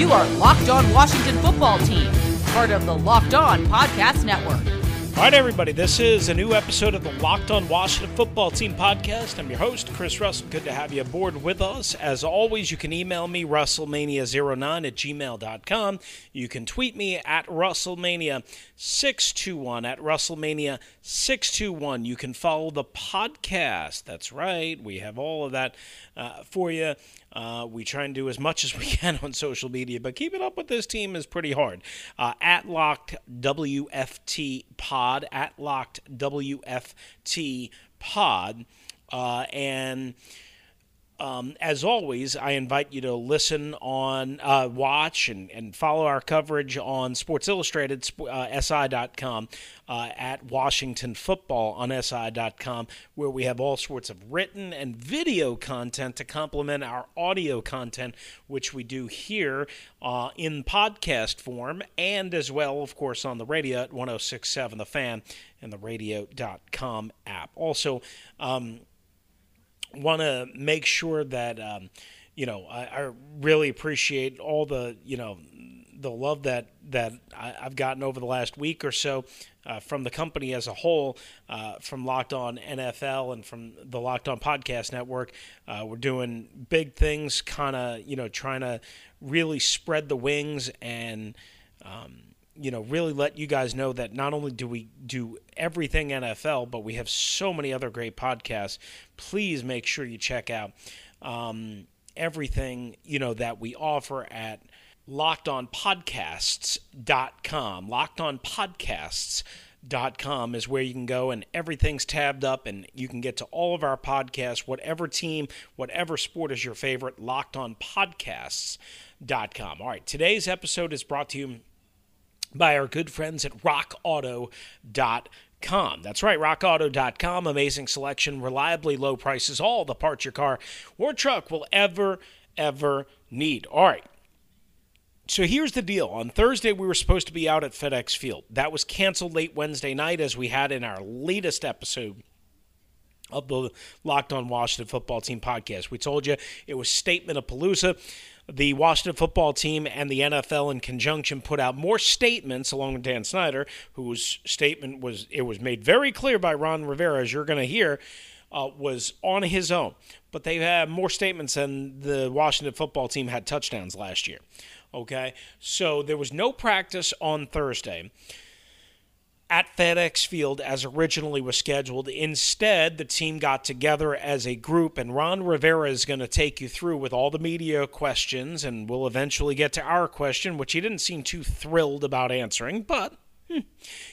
You are Locked On Washington Football Team, part of the Locked On Podcast Network. All right, everybody, this is a new episode of the Locked On Washington Football Team podcast. I'm your host, Chris Russell. Good to have you aboard with us. As always, you can email me, russellmania09 at gmail.com. You can tweet me at russellmania621, at russellmania621. You can follow the podcast. That's right, we have all of that uh, for you. Uh, we try and do as much as we can on social media, but keeping up with this team is pretty hard. Uh, at Locked WFT Pod, at Locked WFT Pod, uh, and um, as always, I invite you to listen on, uh, watch, and, and follow our coverage on Sports Illustrated, uh, SI.com, uh, at Washington Football on SI.com, where we have all sorts of written and video content to complement our audio content, which we do here uh, in podcast form, and as well, of course, on the radio at 1067 The Fan and the radio.com app. Also, um, want to make sure that um, you know I, I, really appreciate all the you know the love that that I, have gotten over the last week or so uh, from the company as a whole, uh, from Locked On NFL and from the Locked On Podcast Network. Uh, we're doing big things, kind of you know trying to really spread the wings and. Um, you know, really let you guys know that not only do we do everything NFL, but we have so many other great podcasts. Please make sure you check out um, everything, you know, that we offer at lockedonpodcasts.com. Lockedonpodcasts.com is where you can go and everything's tabbed up and you can get to all of our podcasts, whatever team, whatever sport is your favorite, lockedonpodcasts.com. All right, today's episode is brought to you by our good friends at rockauto.com. That's right, rockauto.com. Amazing selection, reliably low prices, all the parts your car or truck will ever, ever need. All right. So here's the deal. On Thursday, we were supposed to be out at FedEx Field. That was canceled late Wednesday night, as we had in our latest episode of the Locked On Washington Football Team podcast. We told you it was Statement of Palooza the Washington football team and the NFL in conjunction put out more statements along with Dan Snyder, whose statement was it was made very clear by Ron Rivera, as you're going to hear, uh, was on his own. But they have more statements than the Washington football team had touchdowns last year. Okay, so there was no practice on Thursday at FedEx Field as originally was scheduled. Instead, the team got together as a group, and Ron Rivera is going to take you through with all the media questions, and we'll eventually get to our question, which he didn't seem too thrilled about answering, but. Hmm,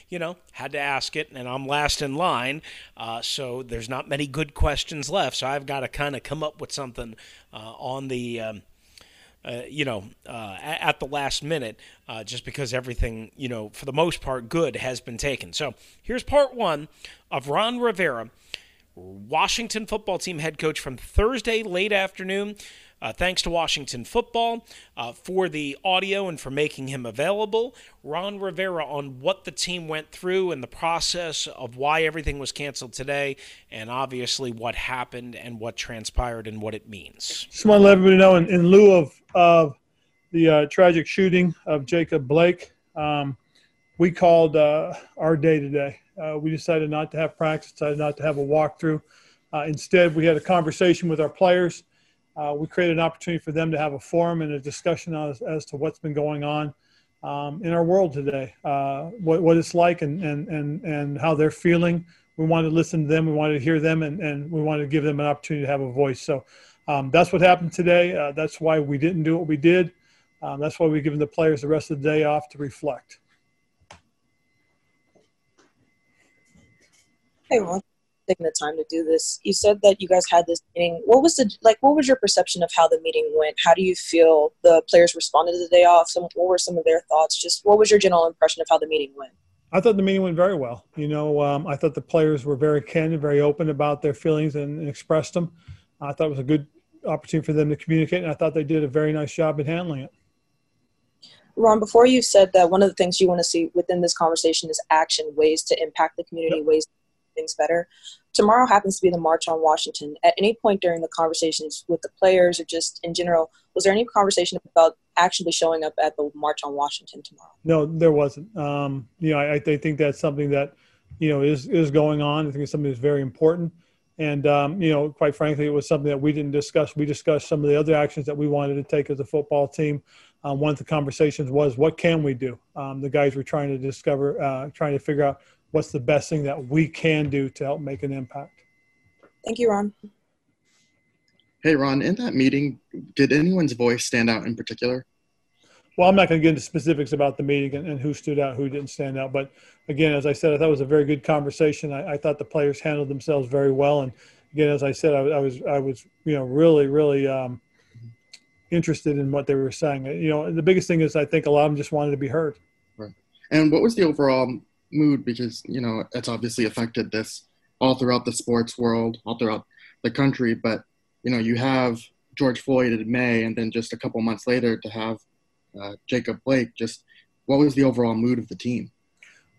you know, had to ask it, and I'm last in line, uh, so there's not many good questions left. So I've got to kind of come up with something uh, on the um, uh, you know, uh, at, the last minute, uh, just because everything, you know, for the most part, good has been taken. So here's part one of Ron Rivera, Washington football team head coach from Thursday late afternoon. Uh, thanks to Washington Football uh, for the audio and for making him available. Ron Rivera on what the team went through and the process of why everything was canceled today, and obviously what happened and what transpired and what it means. Just want to let everybody know in, in lieu of, of the uh, tragic shooting of Jacob Blake, um, we called uh, our day today. Uh, we decided not to have practice, decided not to have a walkthrough. Uh, instead, we had a conversation with our players uh, we created an opportunity for them to have a forum and a discussion as, as to what's been going on um, in our world today, uh, what, what it's like and, and, and, and how they're feeling. We wanted to listen to them, we wanted to hear them, and, and we wanted to give them an opportunity to have a voice. So um, that's what happened today. Uh, that's why we didn't do what we did. Um, that's why we've given the players the rest of the day off to reflect. Hey, well, taking the time to do this. You said that you guys had this meeting. What was the like? What was your perception of how the meeting went? How do you feel the players responded to the day off? Some what were some of their thoughts? Just what was your general impression of how the meeting went? I thought the meeting went very well. You know, um, I thought the players were very candid, very open about their feelings and, and expressed them. I thought it was a good opportunity for them to communicate, and I thought they did a very nice job in handling it. Ron, before you said that one of the things you want to see within this conversation is action, ways to impact the community, yep. ways to things better. Tomorrow happens to be the March on Washington. At any point during the conversations with the players or just in general, was there any conversation about actually showing up at the March on Washington tomorrow? No, there wasn't. Um, you know, I, I think that's something that, you know, is, is going on. I think it's something that's very important. And, um, you know, quite frankly, it was something that we didn't discuss. We discussed some of the other actions that we wanted to take as a football team. Um, one of the conversations was, what can we do? Um, the guys were trying to discover, uh, trying to figure out what's the best thing that we can do to help make an impact. Thank you, Ron. Hey, Ron, in that meeting, did anyone's voice stand out in particular? Well, I'm not going to get into specifics about the meeting and, and, who stood out, who didn't stand out. But again, as I said, I thought it was a very good conversation. I, I thought the players handled themselves very well. And again, as I said, I, I was, I was, you know, really, really um, interested in what they were saying. You know, the biggest thing is I think a lot of them just wanted to be heard. Right. And what was the overall mood? Because you know, it's obviously affected this all throughout the sports world, all throughout the country. But you know, you have George Floyd in May, and then just a couple months later to have uh, Jacob Blake. Just what was the overall mood of the team?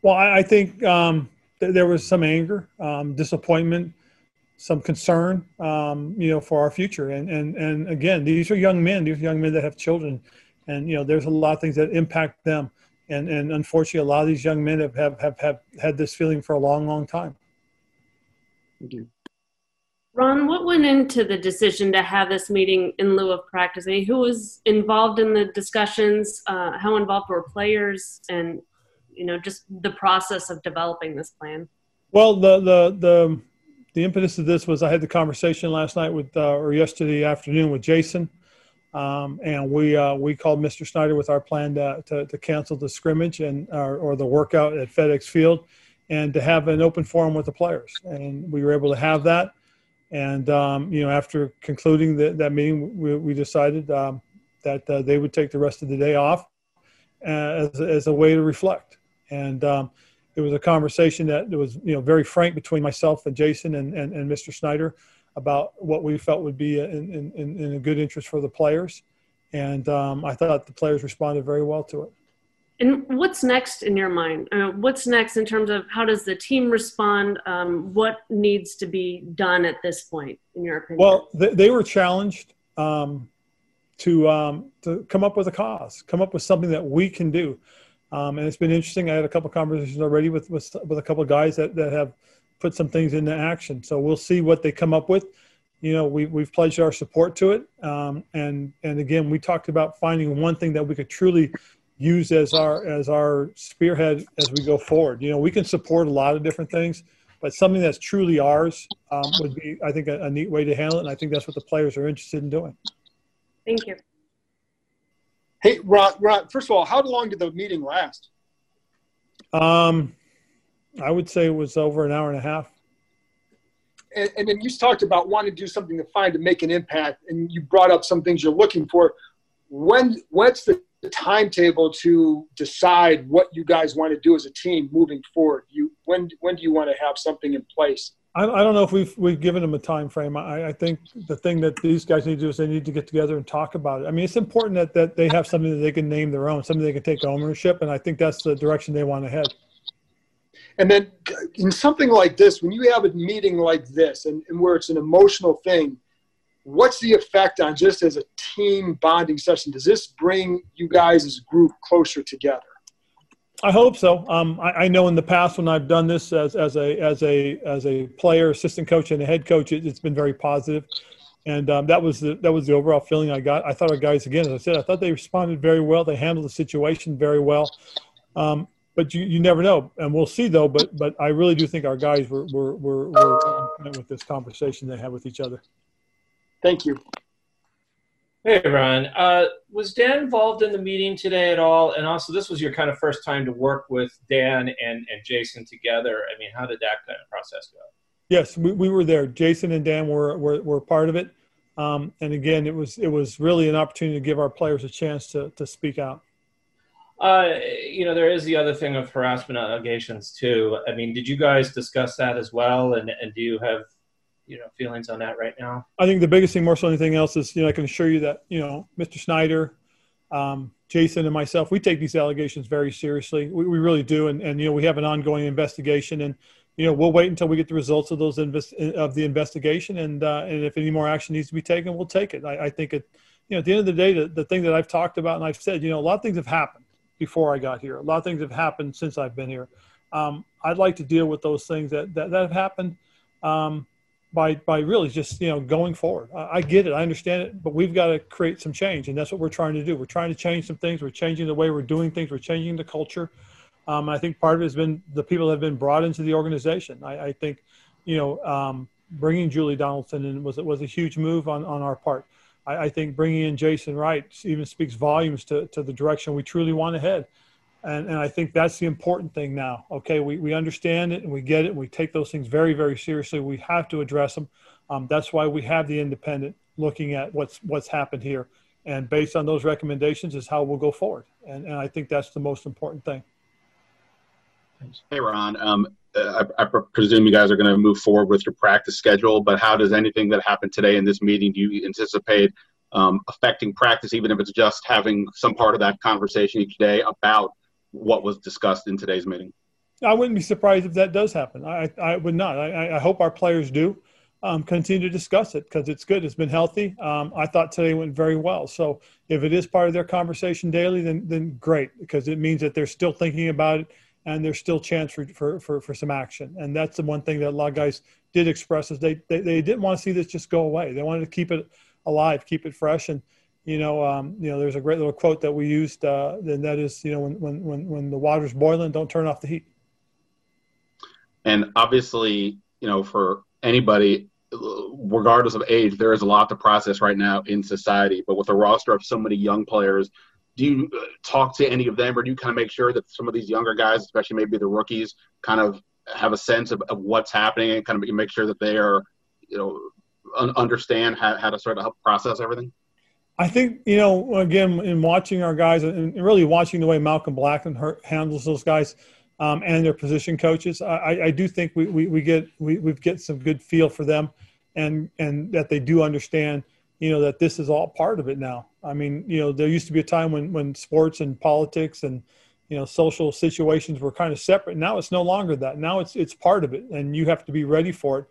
Well, I, think um, th- there was some anger, um, disappointment some concern, um, you know, for our future. And, and, and again, these are young men, these are young men that have children. And, you know, there's a lot of things that impact them. And, and unfortunately, a lot of these young men have, have, have, have had this feeling for a long, long time. Thank you. Ron, what went into the decision to have this meeting in lieu of practice? I mean, who was involved in the discussions? Uh, how involved were players? And, you know, just the process of developing this plan? Well, the, the, the, the impetus of this was I had the conversation last night with, uh, or yesterday afternoon with Jason, um, and we uh, we called Mr. Snyder with our plan to, to, to cancel the scrimmage and or, or, the workout at FedEx Field, and to have an open forum with the players, and we were able to have that. And um, you know, after concluding the, that meeting, we, we decided um, that uh, they would take the rest of the day off uh, as, as a way to reflect. And um, it was a conversation that was you know very frank between myself and Jason and, and, and Mr. Snyder about what we felt would be in, in, in a good interest for the players. And um, I thought the players responded very well to it. And what's next in your mind? Uh, what's next in terms of how does the team respond? Um, what needs to be done at this point, in your opinion? Well, they, they were challenged um, to um, to come up with a cause, come up with something that we can do. Um, and it's been interesting. I had a couple conversations already with, with, with a couple of guys that, that have put some things into action. So we'll see what they come up with. You know, we, we've pledged our support to it. Um, and, and again, we talked about finding one thing that we could truly use as our, as our spearhead as we go forward. You know, we can support a lot of different things, but something that's truly ours um, would be, I think, a, a neat way to handle it. And I think that's what the players are interested in doing. Thank you. Hey, Ron, Ron, first of all, how long did the meeting last? Um, I would say it was over an hour and a half. And, and then you talked about wanting to do something to find to make an impact, and you brought up some things you're looking for. When what's the timetable to decide what you guys want to do as a team moving forward? You when when do you want to have something in place? I, I don't know if we've we've given them a time frame. I, I think the thing that these guys need to do is they need to get together and talk about it. I mean, it's important that, that they have something that they can name their own, something they can take ownership, and I think that's the direction they want to head. And then in something like this, when you have a meeting like this and, and where it's an emotional thing, what's the effect on just as a team bonding session? Does this bring you guys as a group closer together? I hope so. Um, I, I, know in the past when I've done this as, as a as a as a player, assistant coach, and a head coach, it, has been very positive, and um, that was the that was the overall feeling I got. I thought our guys again, as I said, I thought they responded very well. They handled the situation very well, um, but you, you never know, and we'll see though. But but I really do think our guys were were were, were with this conversation they had with each other. Thank you. Hey, Ron. Uh, was Dan involved in the meeting today at all? And also, this was your kind of first time to work with Dan and, and Jason together. I mean, how did that kind of process go? Yes, we, we were there. Jason and Dan were were, were part of it. Um, and again, it was it was really an opportunity to give our players a chance to to speak out. Uh, you know, there is the other thing of harassment allegations too. I mean, did you guys discuss that as well? And and do you have you know feelings on that right now? I think the biggest thing, more so than anything else, is you know I can assure you that you know Mr. Snyder, um, Jason, and myself, we take these allegations very seriously. We, we really do, and and you know we have an ongoing investigation, and you know we'll wait until we get the results of those invest- of the investigation, and uh, and if any more action needs to be taken, we'll take it. I, I think it. You know, at the end of the day, the, the thing that I've talked about and I've said, you know, a lot of things have happened before I got here. A lot of things have happened since I've been here. Um, I'd like to deal with those things that that, that have happened um, by by really just you know going forward. I, I, get it, I understand it, but we've got to create some change, and that's what we're trying to do. We're trying to change some things. We're changing the way we're doing things. We're changing the culture. Um, I think part of it has been the people that have been brought into the organization. I, I think, you know, um, bringing Julie Donaldson in was was a huge move on on our part. I, I, think bringing in Jason Wright even speaks volumes to to the direction we truly want to head. And, and I think that's the important thing now. Okay, we, we understand it and we get it. And we take those things very, very seriously. We have to address them. Um, that's why we have the independent looking at what's what's happened here. And based on those recommendations is how we'll go forward. And, and I think that's the most important thing. Hey, Ron. Um, I, I, presume you guys are going to move forward with your practice schedule, but how does anything that happened today in this meeting do you anticipate um, affecting practice, even if it's just having some part of that conversation each day about what was discussed in today's meeting? I wouldn't be surprised if that does happen. I, I would not. I, I hope our players do um, continue to discuss it because it's good. It's been healthy. Um, I thought today went very well. So if it is part of their conversation daily, then then great because it means that they're still thinking about it and there's still chance for, for, for, for, some action. And that's the one thing that a lot of guys did express is they, they, they didn't want to see this just go away. They wanted to keep it alive, keep it fresh. And, you know, um, you know, there's a great little quote that we used, uh, and that is, you know, when, when, when, when the water's boiling, don't turn off the heat. And obviously, you know, for anybody, regardless of age, there is a lot to process right now in society. But with a roster of so many young players do you uh, talk to any of them or do you kind of make sure that some of these younger guys especially maybe the rookies kind of have a sense of, of what's happening and kind of make sure that they are you know un- understand how, how to sort of help process everything? I think you know again in watching our guys and really watching the way Malcolm Blacken handles those guys um, and their position coaches, I, I do think we, we, we get we, we get some good feel for them, and and that they do understand you know that this is all part of it now. I mean, you know, there used to be a time when when sports and politics and you know social situations were kind of separate. Now it's no longer that. Now it's it's part of it, and you have to be ready for it.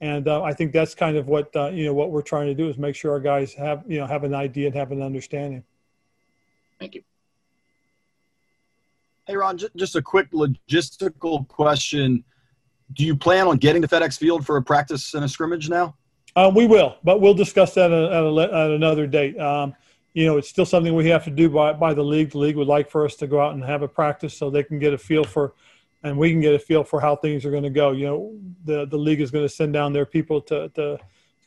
And uh, I think that's kind of what uh, you know what we're trying to do is make sure our guys have you know have an idea and have an understanding. Thank you. Hey Ron, just a quick logistical question. Do you plan on getting to FedEx Field for a practice and a scrimmage now? Uh, we will, but we'll discuss that at, a, at another date. Um, you know, it's still something we have to do by, by the league. The league would like for us to go out and have a practice so they can get a feel for, and we can get a feel for how things are going to go. You know, the the league is going to send down their people to, to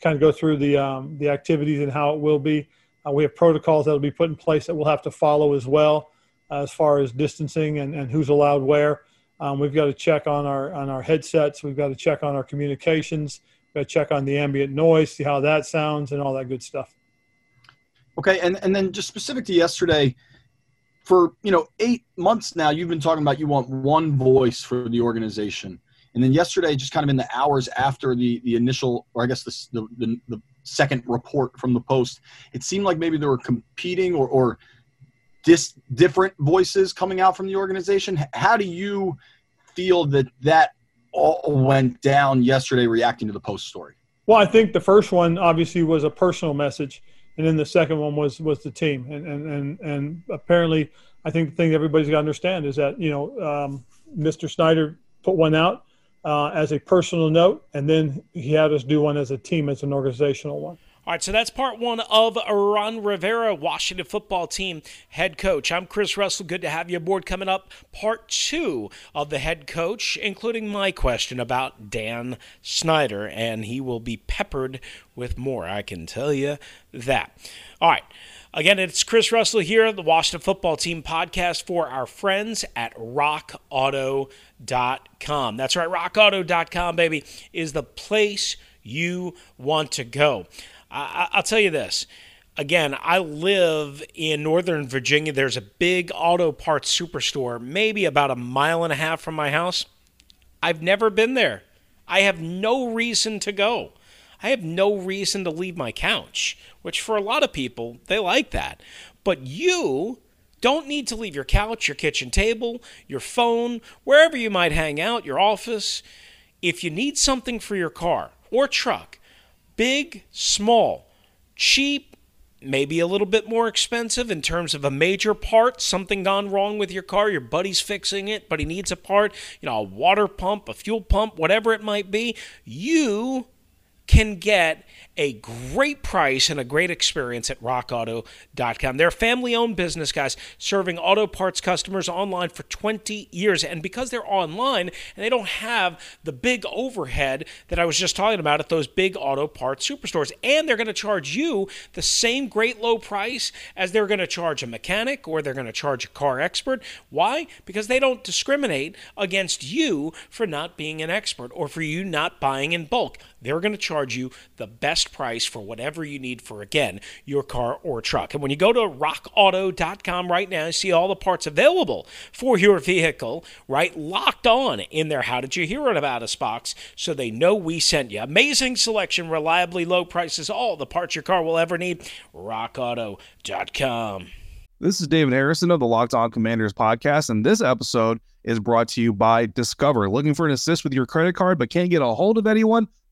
kind of go through the um, the activities and how it will be. Uh, we have protocols that will be put in place that we'll have to follow as well, uh, as far as distancing and, and who's allowed where. Um, we've got to check on our on our headsets. We've got to check on our communications Got to check on the ambient noise, see how that sounds, and all that good stuff. Okay, and and then just specific to yesterday, for you know eight months now, you've been talking about you want one voice for the organization, and then yesterday, just kind of in the hours after the the initial, or I guess the the, the second report from the post, it seemed like maybe there were competing or or dis, different voices coming out from the organization. How do you feel that that all went down yesterday reacting to the post story? Well, I think the first one obviously was a personal message, and then the second one was was the team, and and and, and apparently, I think the thing everybody's got to understand is that you know um, Mr. Snyder put one out uh, as a personal note, and then he had us do one as a team, as an organizational one. All right, so that's part one of Ron Rivera, Washington football team head coach. I'm Chris Russell. Good to have you aboard. Coming up, part two of the head coach, including my question about Dan Snyder, and he will be peppered with more. I can tell you that. All right. Again, it's Chris Russell here, the Washington Football Team podcast for our friends at rockauto.com. That's right, rockauto.com, baby, is the place you want to go. I- I'll tell you this. Again, I live in Northern Virginia. There's a big auto parts superstore, maybe about a mile and a half from my house. I've never been there. I have no reason to go. I have no reason to leave my couch, which for a lot of people, they like that. But you don't need to leave your couch, your kitchen table, your phone, wherever you might hang out, your office. If you need something for your car or truck, big, small, cheap, maybe a little bit more expensive in terms of a major part, something gone wrong with your car, your buddy's fixing it, but he needs a part, you know, a water pump, a fuel pump, whatever it might be, you can get a great price and a great experience at rockauto.com. They're a family owned business, guys, serving auto parts customers online for 20 years. And because they're online and they don't have the big overhead that I was just talking about at those big auto parts superstores, and they're going to charge you the same great low price as they're going to charge a mechanic or they're going to charge a car expert. Why? Because they don't discriminate against you for not being an expert or for you not buying in bulk. They're going to charge you the best price for whatever you need for, again, your car or truck. And when you go to rockauto.com right now, you see all the parts available for your vehicle, right? Locked on in there. How did you hear it about us box so they know we sent you? Amazing selection, reliably low prices, all the parts your car will ever need. rockauto.com. This is David Harrison of the Locked On Commanders podcast, and this episode is brought to you by Discover. Looking for an assist with your credit card but can't get a hold of anyone?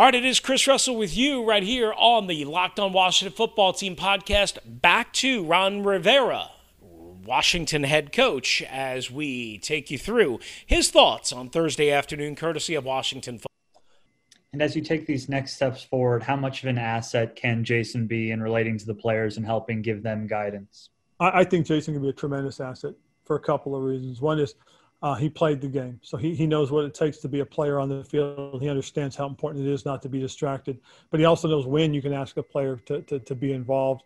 All right, it is Chris Russell with you right here on the Locked On Washington Football Team podcast. Back to Ron Rivera, Washington head coach, as we take you through his thoughts on Thursday afternoon, courtesy of Washington Football. And as you take these next steps forward, how much of an asset can Jason be in relating to the players and helping give them guidance? I, I think Jason can be a tremendous asset for a couple of reasons. One is uh, he played the game, so he, he knows what it takes to be a player on the field. He understands how important it is not to be distracted, but he also knows when you can ask a player to, to, to be involved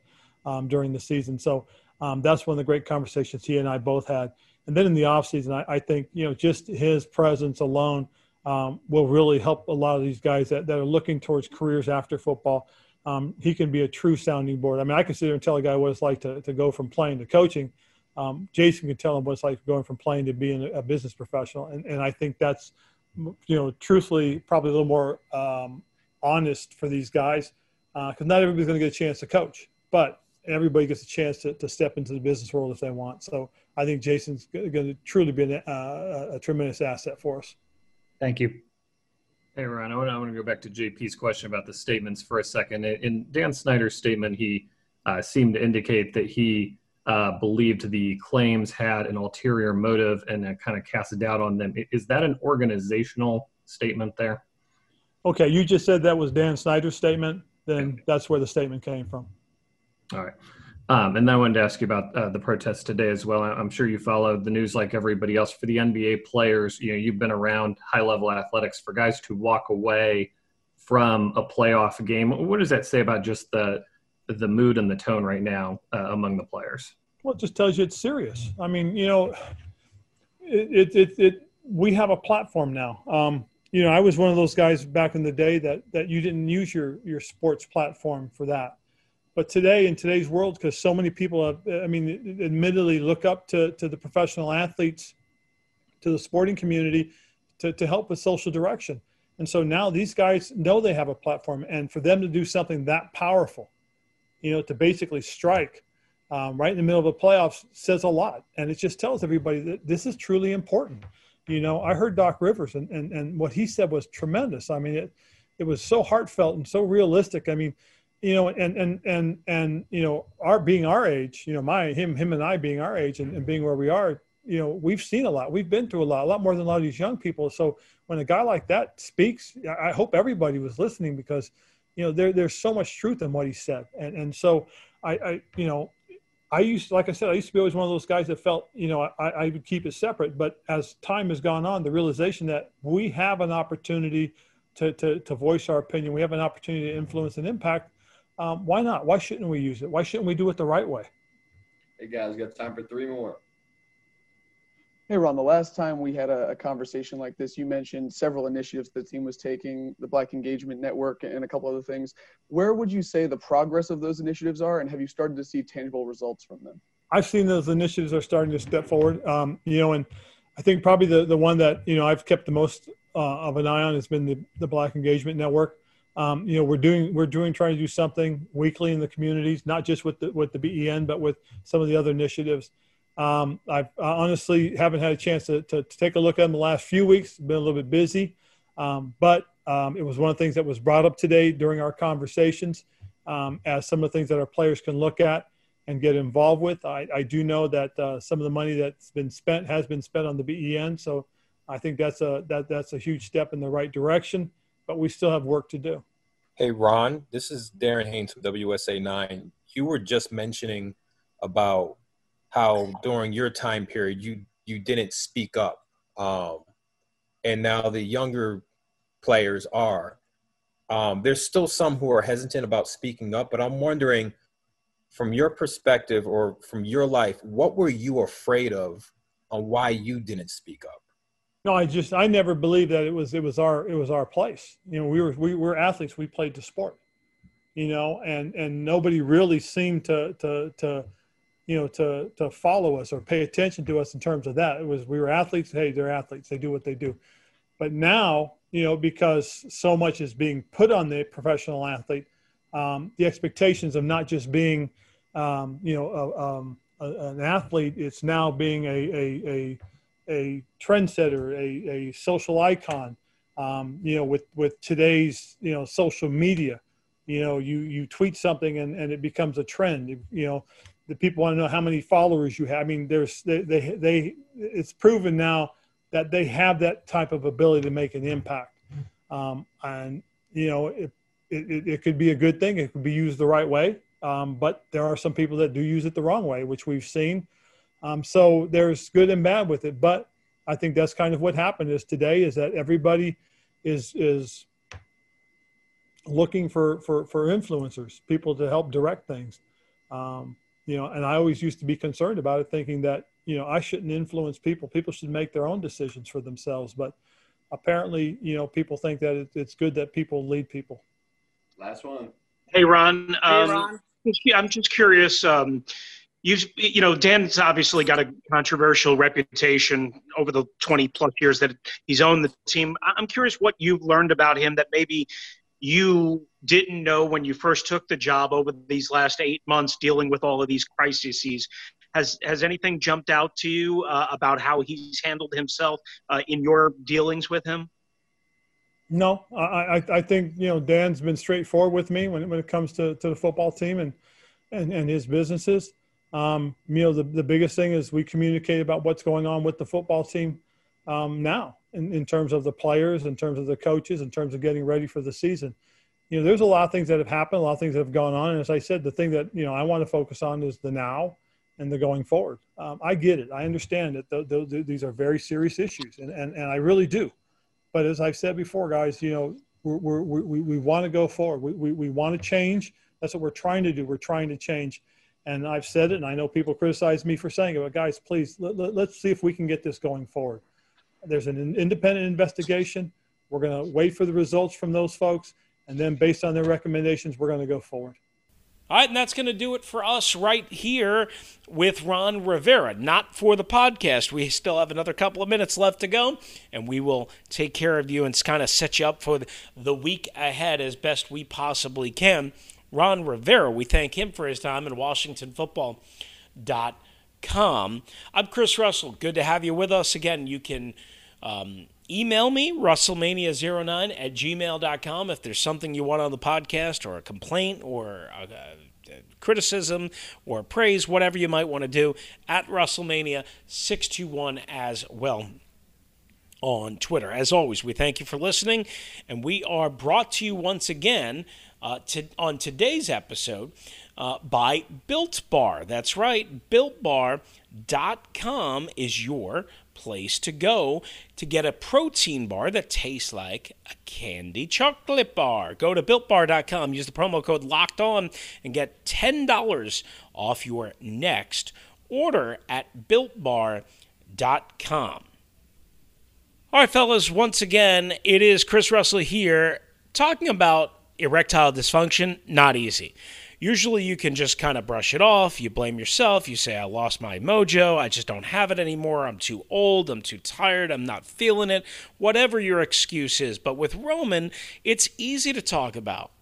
um, during the season. So um, that's one of the great conversations he and I both had. And then in the offseason, I, I think, you know, just his presence alone um, will really help a lot of these guys that, that are looking towards careers after football. Um, he can be a true sounding board. I mean, I can sit here and tell a guy what it's like to, to go from playing to coaching – um, Jason can tell them what it's like going from playing to being a, business professional. And, and I think that's, you know, truthfully, probably a little more um, honest for these guys because uh, not everybody's going to get a chance to coach, but everybody gets a chance to, to step into the business world if they want. So I think Jason's going to truly be an, uh, a tremendous asset for us. Thank you. Hey, Ron, I want, I want to go back to JP's question about the statements for a second. In Dan Snyder's statement, he uh, seemed to indicate that he uh, believed the claims had an ulterior motive and uh, kind of cast a doubt on them. Is that an organizational statement there? Okay, you just said that was Dan Snyder's statement. Then that's where the statement came from. All right. Um, and then I wanted to ask you about uh, the protests today as well. I'm sure you followed the news like everybody else. For the NBA players, you know, you've been around high-level athletics. For guys to walk away from a playoff game, what does that say about just the the mood and the tone right now uh, among the players? Well, it just tells you it's serious. I mean, you know, it, it, it, it we have a platform now. Um, you know, I was one of those guys back in the day that, that you didn't use your, your sports platform for that. But today, in today's world, because so many people, have, I mean, admittedly look up to, to the professional athletes, to the sporting community to, to help with social direction. And so now these guys know they have a platform. And for them to do something that powerful, you know, to basically strike um, right in the middle of the playoffs says a lot. And it just tells everybody that this is truly important. You know, I heard Doc Rivers and, and, and what he said was tremendous. I mean, it, it was so heartfelt and so realistic. I mean, you know, and, and, and, and, you know, our being our age, you know, my, him, him and I being our age and, and being where we are, you know, we've seen a lot. We've been through a lot, a lot more than a lot of these young people. So when a guy like that speaks, I hope everybody was listening because, you know, there, there's so much truth in what he said. And, and so I, I, you know, I used, like I said, I used to be always one of those guys that felt, you know, I, I would keep it separate. But as time has gone on, the realization that we have an opportunity to, to, to voice our opinion, we have an opportunity to influence and impact. Um, why not? Why shouldn't we use it? Why shouldn't we do it the right way? Hey guys, got time for three more. Hey Ron, the last time we had a, a, conversation like this, you mentioned several initiatives the team was taking, the Black Engagement Network, and a couple other things. Where would you say the progress of those initiatives are, and have you started to see tangible results from them? I've seen those initiatives are starting to step forward. Um, you know, and I think probably the, the one that you know I've kept the most uh, of an eye on has been the, the Black Engagement Network. Um, you know, we're doing we're doing trying to do something weekly in the communities, not just with the with the BEN, but with some of the other initiatives. Um, I honestly haven't had a chance to, to, to, take a look at them the last few weeks. Been a little bit busy, um, but um, it was one of the things that was brought up today during our conversations um, as some of the things that our players can look at and get involved with. I, I do know that uh, some of the money that's been spent has been spent on the BEN, so I think that's a that that's a huge step in the right direction. But we still have work to do. Hey Ron, this is Darren Haynes from WUSA nine. You were just mentioning about how during your time period you you didn't speak up, um, and now the younger players are. Um, there's still some who are hesitant about speaking up, but I'm wondering, from your perspective or from your life, what were you afraid of, on why you didn't speak up? No, I just I never believed that it was it was our it was our place. You know, we were we were athletes. We played the sport. You know, and and nobody really seemed to to to you know, to to follow us or pay attention to us in terms of that. It was we were athletes. Hey, they're athletes. They do what they do. But now, you know, because so much is being put on the professional athlete, um, the expectations of not just being, um, you know, a, um, a, an athlete, it's now being a a a, a trendsetter, a, a social icon. Um, you know, with with today's you know social media, you know, you you tweet something and, and it becomes a trend. You know, the people want to know how many followers you have. I mean, there's they, they, they it's proven now that they have that type of ability to make an impact. Um, and you know, it, it, it could be a good thing. It could be used the right way. Um, but there are some people that do use it the wrong way, which we've seen. Um, so there's good and bad with it. But I think that's kind of what happened is today is that everybody is is looking for for for influencers, people to help direct things. Um, you know, and I always used to be concerned about it, thinking that, you know, I shouldn't influence people. People should make their own decisions for themselves. But apparently, you know, people think that it's good that people lead people. Last one. Hey, Ron. Um, hey, Ron. I'm just curious. Um, you you know, Dan's obviously got a controversial reputation over the 20 plus years that he's owned the team. I'm curious what you've learned about him that maybe you didn't know when you first took the job over these last eight months dealing with all of these crises. Has has anything jumped out to you uh, about how he's handled himself uh, in your dealings with him? No I, I think you know dan's been straightforward with me when, when it comes to, to the football team and and, and his businesses. Um, you know the, the biggest thing is we communicate about what's going on with the football team um, now in, in terms of the players, in terms of the coaches, in terms of getting ready for the season. You know, there's a lot of things that have happened, a lot of things that have gone on. And as I said, the thing that, you know, I want to focus on is the now and the going forward. Um, I get it. I understand that th- th- these are very serious issues, and, and, and I really do. But as I've said before, guys, you know, we're, we're, we we want to go forward. We, we, we want to change. That's what we're trying to do. We're trying to change. And I've said it, and I know people criticize me for saying it, but guys, please, let, let, let's see if we can get this going forward. There's an independent investigation. We're going to wait for the results from those folks, and then based on their recommendations, we're going to go forward. All right, and that's going to do it for us right here with Ron Rivera. Not for the podcast. We still have another couple of minutes left to go, and we will take care of you and kind of set you up for the week ahead as best we possibly can. Ron Rivera, we thank him for his time in WashingtonFootball.com. I'm Chris Russell. Good to have you with us again. You can um, email me, russellmania09 at gmail.com, if there's something you want on the podcast or a complaint or a, a criticism or praise, whatever you might want to do, at russellmania621 as well on Twitter. As always, we thank you for listening, and we are brought to you once again uh, to, on today's episode uh, by Built Bar. That's right, BuiltBar.com is your place to go to get a protein bar that tastes like a candy chocolate bar. Go to builtbar.com, use the promo code locked on, and get $10 off your next order at builtbar.com. All right, fellas, once again, it is Chris Russell here talking about erectile dysfunction. Not easy. Usually you can just kind of brush it off. You blame yourself. You say, I lost my mojo. I just don't have it anymore. I'm too old. I'm too tired. I'm not feeling it. Whatever your excuse is. But with Roman, it's easy to talk about.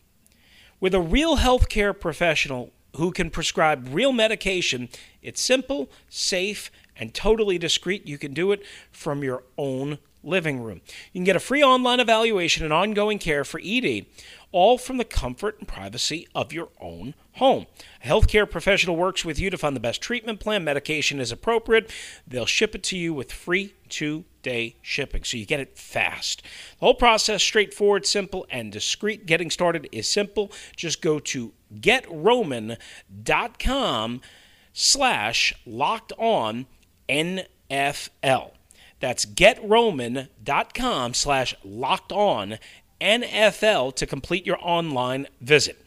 With a real healthcare professional who can prescribe real medication, it's simple, safe, and totally discreet. You can do it from your own living room. You can get a free online evaluation and ongoing care for ED all from the comfort and privacy of your own home. A healthcare professional works with you to find the best treatment plan. Medication is appropriate. They'll ship it to you with free two day shipping, so you get it fast. The whole process straightforward, simple, and discreet. Getting started is simple. Just go to getroman.com slash locked on NFL. That's getroman.com slash locked on NFL to complete your online visit.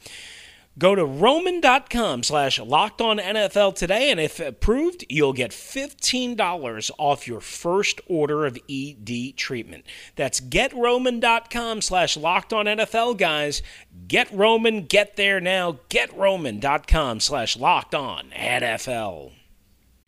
Go to roman.com slash locked on NFL today, and if approved, you'll get $15 off your first order of ED treatment. That's getroman.com slash locked on NFL, guys. Get Roman, get there now. Getroman.com slash locked on NFL.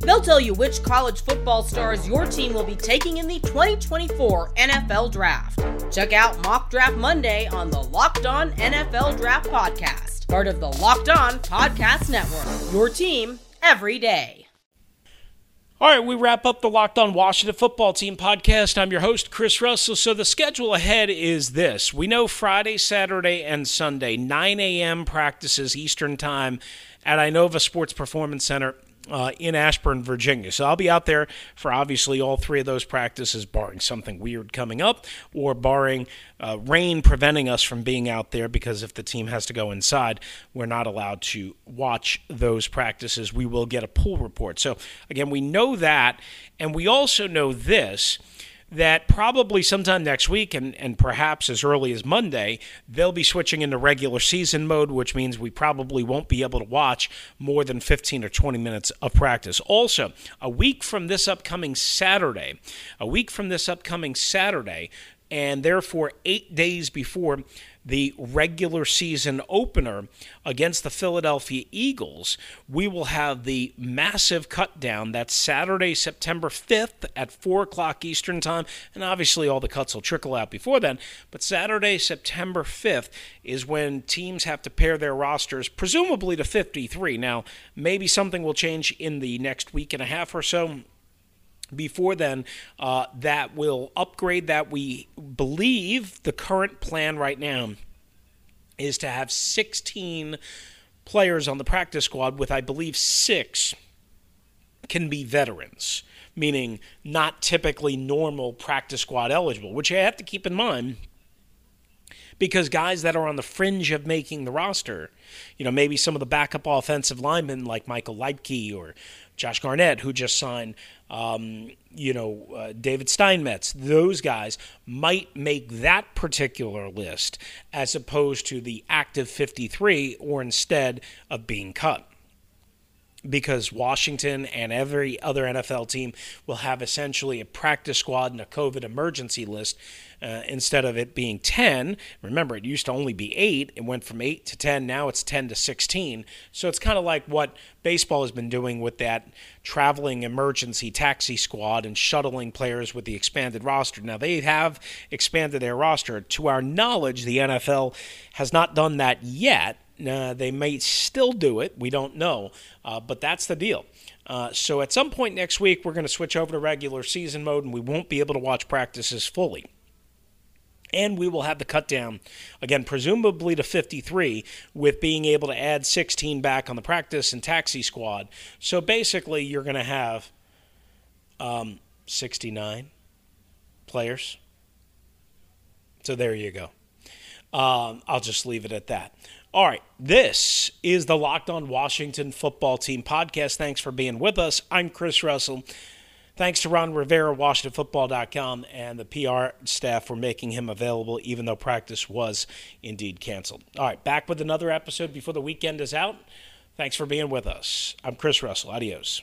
They'll tell you which college football stars your team will be taking in the 2024 NFL Draft. Check out Mock Draft Monday on the Locked On NFL Draft Podcast part of the Locked On Podcast Network. Your team every day. All right, we wrap up the Locked On Washington Football Team podcast. I'm your host, Chris Russell. So the schedule ahead is this we know Friday, Saturday, and Sunday, 9 a.m. practices Eastern Time at Inova Sports Performance Center uh, in Ashburn, Virginia. So I'll be out there for obviously all three of those practices, barring something weird coming up or barring uh, rain preventing us from being out there because if the team has to go inside, we're not allowed to watch those practices. We will get a pool report. So again, we know that. And we also know this that probably sometime next week and, and perhaps as early as Monday, they'll be switching into regular season mode, which means we probably won't be able to watch more than 15 or 20 minutes of practice. Also, a week from this upcoming Saturday, a week from this upcoming Saturday, and therefore eight days before the regular season opener against the Philadelphia Eagles, we will have the massive cut down. That's Saturday, September 5th at 4 o'clock Eastern Time. And obviously, all the cuts will trickle out before then. But Saturday, September 5th is when teams have to pair their rosters, presumably to 53. Now, maybe something will change in the next week and a half or so before then uh, that will upgrade that we believe the current plan right now is to have 16 players on the practice squad with i believe six can be veterans meaning not typically normal practice squad eligible which i have to keep in mind because guys that are on the fringe of making the roster, you know, maybe some of the backup offensive linemen like Michael Liedtke or Josh Garnett, who just signed, um, you know, uh, David Steinmetz, those guys might make that particular list as opposed to the active 53 or instead of being cut. Because Washington and every other NFL team will have essentially a practice squad and a COVID emergency list uh, instead of it being 10. Remember, it used to only be 8. It went from 8 to 10. Now it's 10 to 16. So it's kind of like what baseball has been doing with that traveling emergency taxi squad and shuttling players with the expanded roster. Now, they have expanded their roster. To our knowledge, the NFL has not done that yet. Uh, they may still do it. We don't know. Uh, but that's the deal. Uh, so at some point next week, we're going to switch over to regular season mode and we won't be able to watch practices fully. And we will have the cut down, again, presumably to 53, with being able to add 16 back on the practice and taxi squad. So basically, you're going to have um, 69 players. So there you go. Um, I'll just leave it at that. All right, this is the Locked On Washington Football Team podcast. Thanks for being with us. I'm Chris Russell. Thanks to Ron Rivera, WashingtonFootball.com, and the PR staff for making him available, even though practice was indeed canceled. All right, back with another episode before the weekend is out. Thanks for being with us. I'm Chris Russell. Adios.